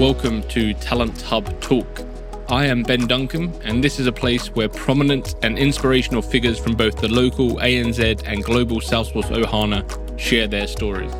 Welcome to Talent Hub Talk. I am Ben Duncan, and this is a place where prominent and inspirational figures from both the local ANZ and global Salesforce Ohana share their stories.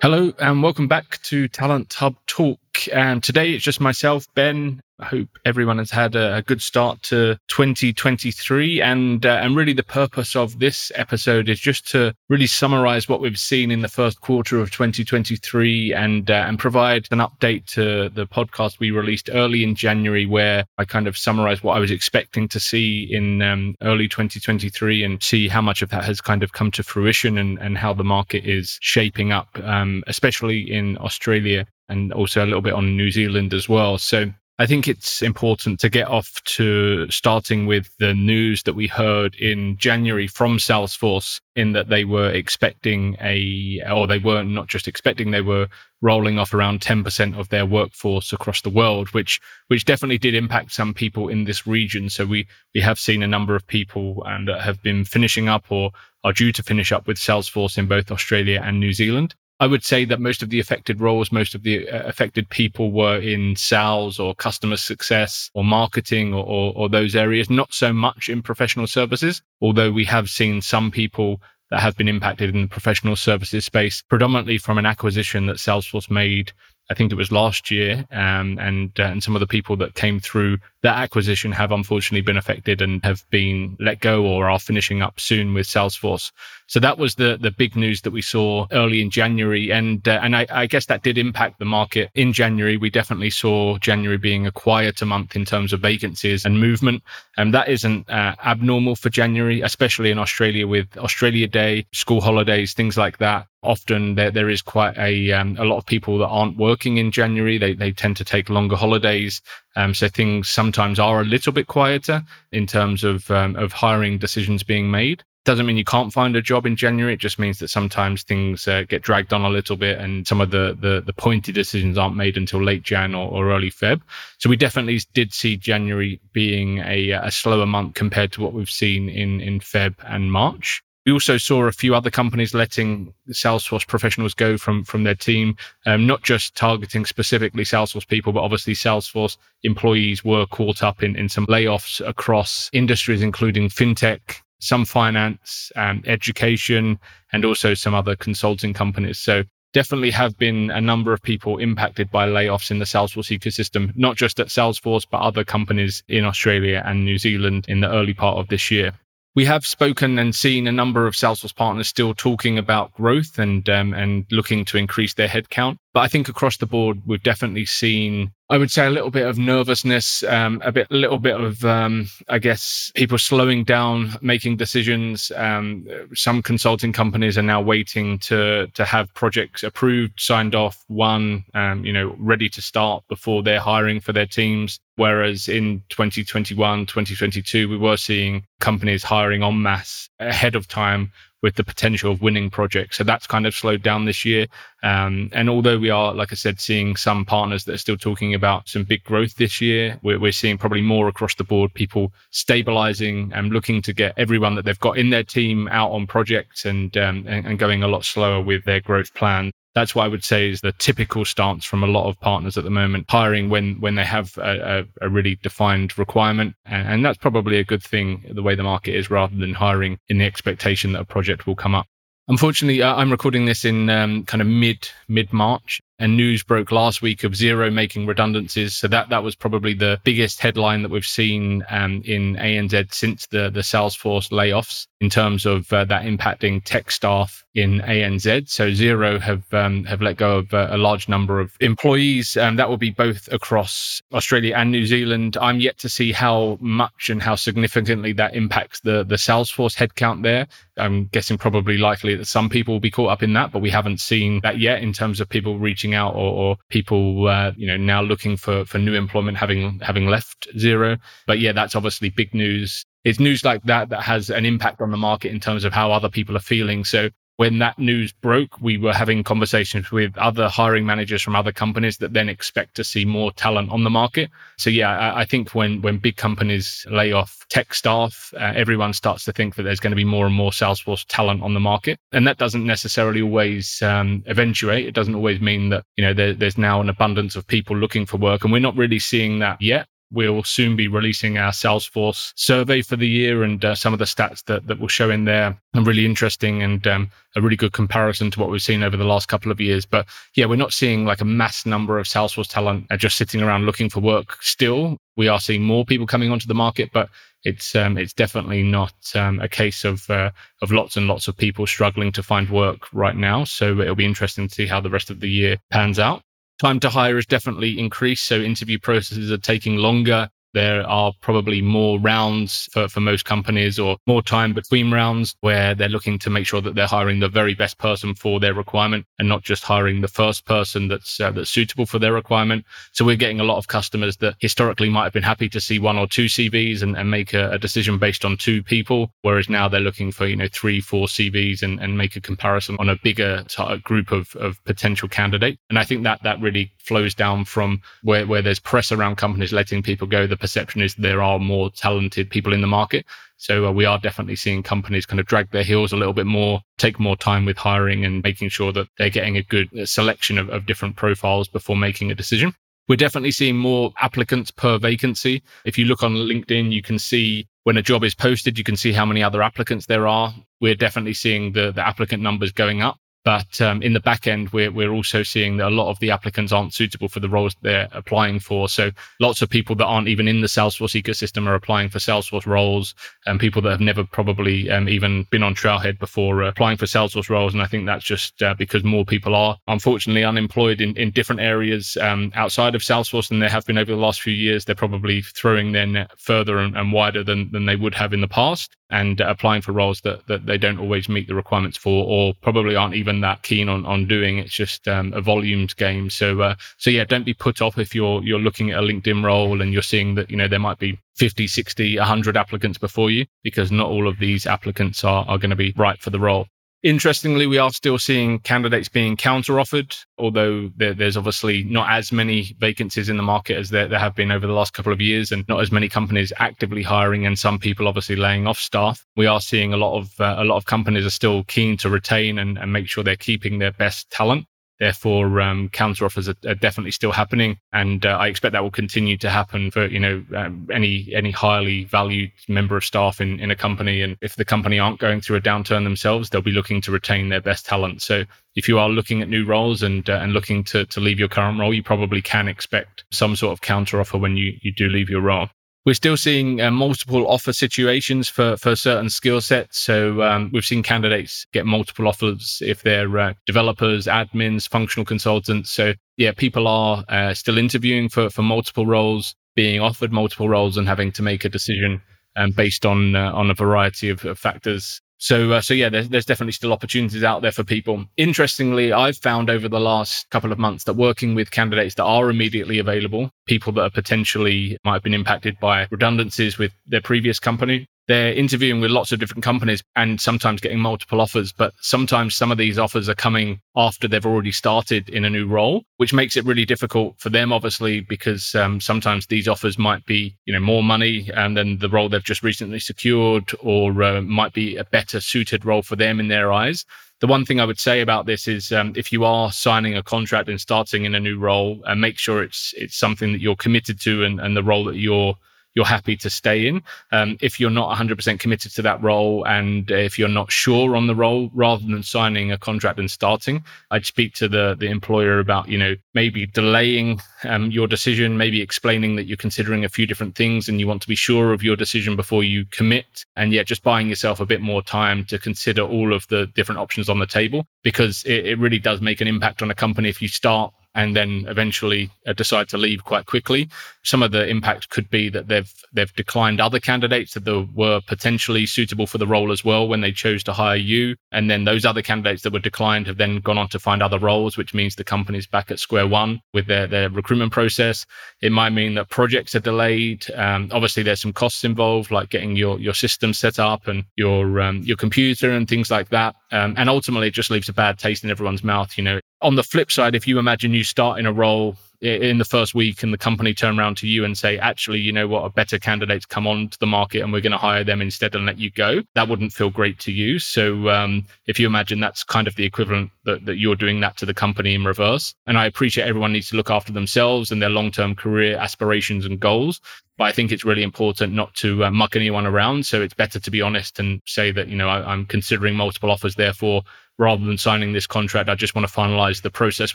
Hello, and welcome back to Talent Hub Talk. And today it's just myself, Ben, I hope everyone has had a, a good start to 2023. And, uh, and really the purpose of this episode is just to really summarize what we've seen in the first quarter of 2023 and, uh, and provide an update to the podcast we released early in January, where I kind of summarize what I was expecting to see in um, early 2023 and see how much of that has kind of come to fruition and, and how the market is shaping up, um, especially in Australia and also a little bit on New Zealand as well. So I think it's important to get off to starting with the news that we heard in January from Salesforce in that they were expecting a, or they were not just expecting, they were rolling off around 10% of their workforce across the world, which, which definitely did impact some people in this region. So we, we have seen a number of people and that have been finishing up or are due to finish up with Salesforce in both Australia and New Zealand. I would say that most of the affected roles, most of the uh, affected people were in sales or customer success or marketing or, or, or, those areas, not so much in professional services, although we have seen some people that have been impacted in the professional services space, predominantly from an acquisition that Salesforce made I think it was last year, um, and uh, and some of the people that came through that acquisition have unfortunately been affected and have been let go or are finishing up soon with Salesforce. So that was the the big news that we saw early in January, and uh, and I, I, guess that did impact the market in January. We definitely saw January being a quieter month in terms of vacancies and movement, and that isn't uh, abnormal for January, especially in Australia with Australia Day, school holidays, things like that often there, there is quite a um, a lot of people that aren't working in January. They they tend to take longer holidays, um, so things sometimes are a little bit quieter in terms of um, of hiring decisions being made. Doesn't mean you can't find a job in January. It just means that sometimes things uh, get dragged on a little bit, and some of the the, the pointy decisions aren't made until late Jan or, or early Feb. So we definitely did see January being a, a slower month compared to what we've seen in in Feb and March. We also saw a few other companies letting Salesforce professionals go from from their team, um, not just targeting specifically Salesforce people, but obviously Salesforce employees were caught up in, in some layoffs across industries, including fintech, some finance, um, education, and also some other consulting companies. So definitely have been a number of people impacted by layoffs in the Salesforce ecosystem, not just at Salesforce, but other companies in Australia and New Zealand in the early part of this year we have spoken and seen a number of Salesforce partners still talking about growth and um, and looking to increase their headcount. But I think across the board, we've definitely seen, I would say, a little bit of nervousness, um, a bit, a little bit of, um, I guess, people slowing down, making decisions. Um, some consulting companies are now waiting to to have projects approved, signed off, one, um, you know, ready to start before they're hiring for their teams. Whereas in 2021, 2022, we were seeing companies hiring en masse ahead of time with the potential of winning projects. So that's kind of slowed down this year. Um, and although we are, like I said, seeing some partners that are still talking about some big growth this year, we're, we're seeing probably more across the board people stabilizing and looking to get everyone that they've got in their team out on projects and, um, and, and going a lot slower with their growth plan that's what I would say is the typical stance from a lot of partners at the moment, hiring when when they have a, a, a really defined requirement, and, and, that's probably a good thing the way the market is, rather than hiring in the expectation that a project will come up. Unfortunately, uh, I'm recording this in um, kind of mid mid March, and news broke last week of Xero making redundancies. So that that was probably the biggest headline that we've seen um, in ANZ since the the Salesforce layoffs in terms of uh, that impacting tech staff in ANZ. So Xero have um, have let go of uh, a large number of employees, and that will be both across Australia and New Zealand. I'm yet to see how much and how significantly that impacts the the Salesforce headcount there. I'm guessing probably likely that some people will be caught up in that, but we haven't seen that yet in terms of people reaching reaching out or, or people uh, you know now looking for for new employment having having left Xero but yeah that's obviously big news. It's news like that that has an impact on the market in terms of how other people are feeling. So when that news broke, we were having conversations with other hiring managers from other companies that then expect to see more talent on the market. So yeah, I, I think when when big companies lay off tech staff, uh, everyone starts to think that there's going to be more and more Salesforce talent on the market, and that doesn't necessarily always um, eventuate. It doesn't always mean that you know there, there's now an abundance of people looking for work, and we're not really seeing that yet. We'll soon be releasing our Salesforce survey for the year, and uh, some of the stats that, that will show in there are really interesting and um, a really good comparison to what we've seen over the last couple of years. But yeah, we're not seeing like a mass number of Salesforce talent just sitting around looking for work still. We are seeing more people coming onto the market, but it's um, it's definitely not um, a case of uh, of lots and lots of people struggling to find work right now. So it'll be interesting to see how the rest of the year pans out. Time to hire has definitely increased. So interview processes are taking longer. There are probably more rounds for, for most companies or more time between rounds where they're looking to make sure that they're hiring the very best person for their requirement and not just hiring the first person that's uh, that's suitable for their requirement. So we're getting a lot of customers that historically might have been happy to see one or two CVs and, and make a, a decision based on two people, whereas now they're looking for, you know, three, four CVs and, and make a comparison on a bigger group of, of potential candidates. And I think that that really flows down from where, where there's press around companies letting people go. The perception is there are more talented people in the market. So uh, we are definitely seeing companies kind of drag their heels a little bit more, take more time with hiring and making sure that they're getting a good uh, selection of, of different profiles before making a decision. We're definitely seeing more applicants per vacancy. If you look on LinkedIn, you can see when a job is posted, you can see how many other applicants there are. We're definitely seeing the, the applicant numbers going up. But um, in the back end, we're, we're also seeing that a lot of the applicants aren't suitable for the roles they're applying for. So lots of people that aren't even in the Salesforce ecosystem are applying for Salesforce roles and people that have never probably um, even been on Trailhead before applying for Salesforce roles. And I think that's just uh, because more people are unfortunately unemployed in, in different areas um, outside of Salesforce than there have been over the last few years. They're probably throwing their net further and, and wider than, than they would have in the past and applying for roles that, that they don't always meet the requirements for or probably aren't even that keen on, on doing. It's just um, a volumes game. So uh, so yeah, don't be put off if you're you're looking at a LinkedIn role and you're seeing that you know there might be 50, 60, 100 applicants before you because not all of these applicants are, are going to be right for the role. Interestingly, we are still seeing candidates being counter offered, although there, there's obviously not as many vacancies in the market as there, there, have been over the last couple of years, and not as many companies actively hiring, and some people obviously laying off staff. We are seeing a lot of uh, a lot of companies are still keen to retain and, and make sure they're keeping their best talent. Therefore, um, counter offers are, are, definitely still happening, and uh, I expect that will continue to happen for you know um, any any highly valued member of staff in in a company. And if the company aren't going through a downturn themselves, they'll be looking to retain their best talent. So if you are looking at new roles and uh, and looking to to leave your current role, you probably can expect some sort of counter offer when you you do leave your role. We're still seeing uh, multiple offer situations for, for certain skill sets. So um, we've seen candidates get multiple offers if they're uh, developers, admins, functional consultants. So yeah, people are uh, still interviewing for, for multiple roles, being offered multiple roles, and having to make a decision um, based on uh, on a variety of, of factors. So, uh, so yeah, there's, there's definitely still opportunities out there for people. Interestingly, I've found over the last couple of months that working with candidates that are immediately available, people that are potentially might have been impacted by redundancies with their previous company, they're interviewing with lots of different companies and sometimes getting multiple offers. But sometimes some of these offers are coming after they've already started in a new role, which makes it really difficult for them, obviously, because um, sometimes these offers might be, you know, more money and than the role they've just recently secured, or uh, might be a better suited role for them in their eyes. The one thing I would say about this is, um, if you are signing a contract and starting in a new role, uh, make sure it's it's something that you're committed to and, and the role that you're you're happy to stay in. Um, if you're not 100% committed to that role and if you're not sure on the role, rather than signing a contract and starting, I'd speak to the the employer about you know maybe delaying um, your decision, maybe explaining that you're considering a few different things and you want to be sure of your decision before you commit, and yet just buying yourself a bit more time to consider all of the different options on the table because it, it really does make an impact on a company if you start and then eventually uh, decide to leave quite quickly. Some of the impact could be that they've they've declined other candidates that were potentially suitable for the role as well when they chose to hire you, and then those other candidates that were declined have then gone on to find other roles, which means the company's back at square one with their their recruitment process. It might mean that projects are delayed. Um, obviously, there's some costs involved, like getting your your system set up and your um, your computer and things like that. Um, and ultimately, it just leaves a bad taste in everyone's mouth. You know, on the flip side, if you imagine you start in a role in the first week and the company turn around to you and say, actually, you know what, a better candidate's come onto the market and we're going to hire them instead and let you go, that wouldn't feel great to you. So um, if you imagine that's kind of the equivalent that, that you're doing that to the company in reverse. And I appreciate everyone needs to look after themselves and their long term career aspirations and goals. But I think it's really important not to uh, muck anyone around. So it's better to be honest and say that, you know, I, I'm considering multiple offers. Therefore, rather than signing this contract, I just want to finalize the process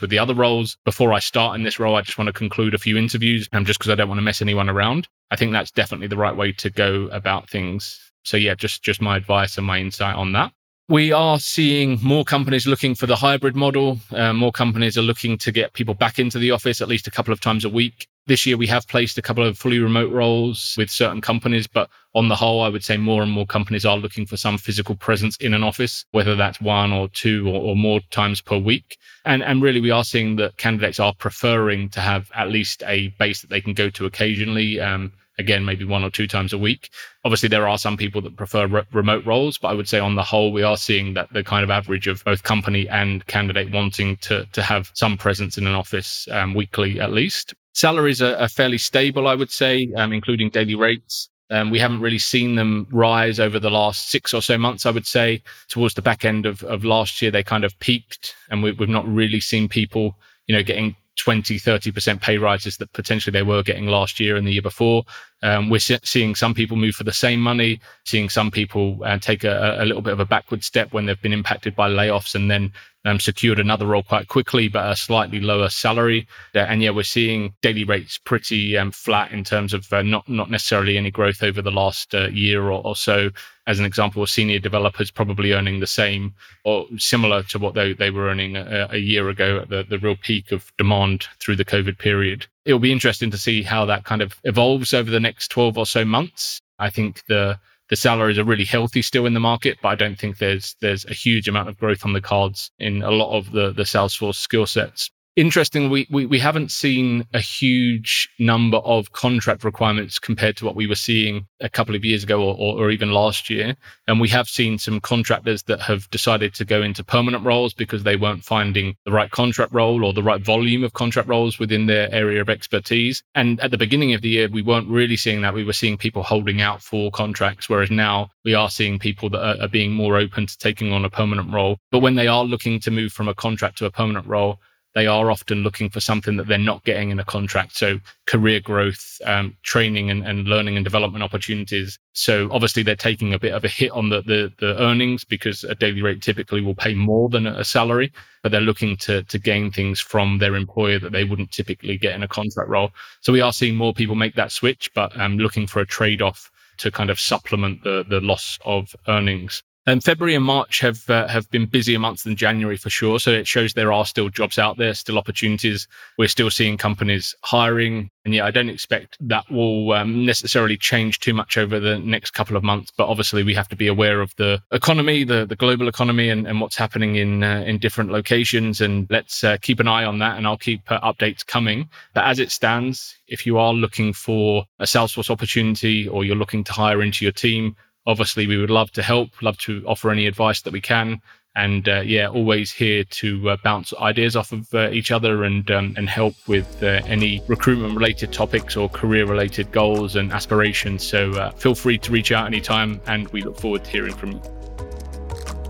with the other roles. Before I start in this role, I just want to conclude a few interviews um, just because I don't want to mess anyone around. I think that's definitely the right way to go about things. So yeah, just just my advice and my insight on that. We are seeing more companies looking for the hybrid model. Uh, more companies are looking to get people back into the office at least a couple of times a week. This year, we have placed a couple of fully remote roles with certain companies, but on the whole, I would say more and more companies are looking for some physical presence in an office, whether that's one or two or, or more times per week. And, and really, we are seeing that candidates are preferring to have at least a base that they can go to occasionally. Um, again, maybe one or two times a week. Obviously, there are some people that prefer re- remote roles, but I would say on the whole, we are seeing that the kind of average of both company and candidate wanting to, to have some presence in an office um, weekly at least. Salaries are, are fairly stable, I would say, um, including daily rates. Um, we haven't really seen them rise over the last six or so months, I would say. Towards the back end of, of last year, they kind of peaked, and we, we've not really seen people, you know, getting 20, 30% pay rises that potentially they were getting last year and the year before. Um, we're seeing some people move for the same money, seeing some people uh, take a, a, little bit of a backward step when they've been impacted by layoffs and then um, secured another role quite quickly, but a slightly lower salary. Uh, and yeah, we're seeing daily rates pretty um, flat in terms of uh, not not necessarily any growth over the last uh, year or, or, so. As an example, senior developers probably earning the same or similar to what they, they were earning a, a year ago at the, the real peak of demand through the COVID period. It'll be interesting to see how that kind of evolves over the next 12 or so months. I think the the salaries are really healthy still in the market, but I don't think there's there's a huge amount of growth on the cards in a lot of the the Salesforce skill sets interesting we, we we haven't seen a huge number of contract requirements compared to what we were seeing a couple of years ago or, or, or, even last year. And we have seen some contractors that have decided to go into permanent roles because they weren't finding the right contract role or the right volume of contract roles within their area of expertise. And at the beginning of the year we weren't really seeing that. We were seeing people holding out for contracts whereas now we are seeing people that are, are being more open to taking on a permanent role. But when they are looking to move from a contract to a permanent role they are often looking for something that they're not getting in a contract. So career growth, um, training and, and, learning and development opportunities. So obviously they're taking a bit of a hit on the, the, the earnings because a daily rate typically will pay more than a salary, but they're looking to, to gain things from their employer that they wouldn't typically get in a contract role. So we are seeing more people make that switch, but um, looking for a trade off to kind of supplement the, the loss of earnings. And February and March have uh, have been busier months than January for sure. So it shows there are still jobs out there, still opportunities. We're still seeing companies hiring, and yeah, I don't expect that will um, necessarily change too much over the next couple of months. But obviously, we have to be aware of the economy, the the global economy, and, and what's happening in uh, in different locations. And let's uh, keep an eye on that, and I'll keep uh, updates coming. But as it stands, if you are looking for a Salesforce opportunity or you're looking to hire into your team, obviously we would love to help, love to offer any advice that we can. And uh, yeah, always here to uh, bounce ideas off of uh, each other and um, and help with uh, any recruitment related topics or career related goals and aspirations. So uh, feel free to reach out anytime, and we look forward to hearing from you.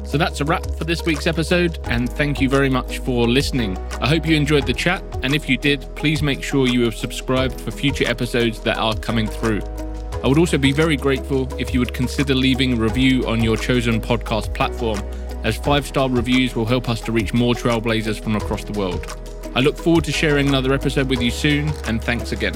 So that's a wrap for this week's episode, and thank you very much for listening. I hope you enjoyed the chat, and if you did, please make sure you have subscribed for future episodes that are coming through. I would also be very grateful if you would consider leaving a review on your chosen podcast platform, as five star reviews will help us to reach more trailblazers from across the world. I look forward to sharing another episode with you soon, and thanks again.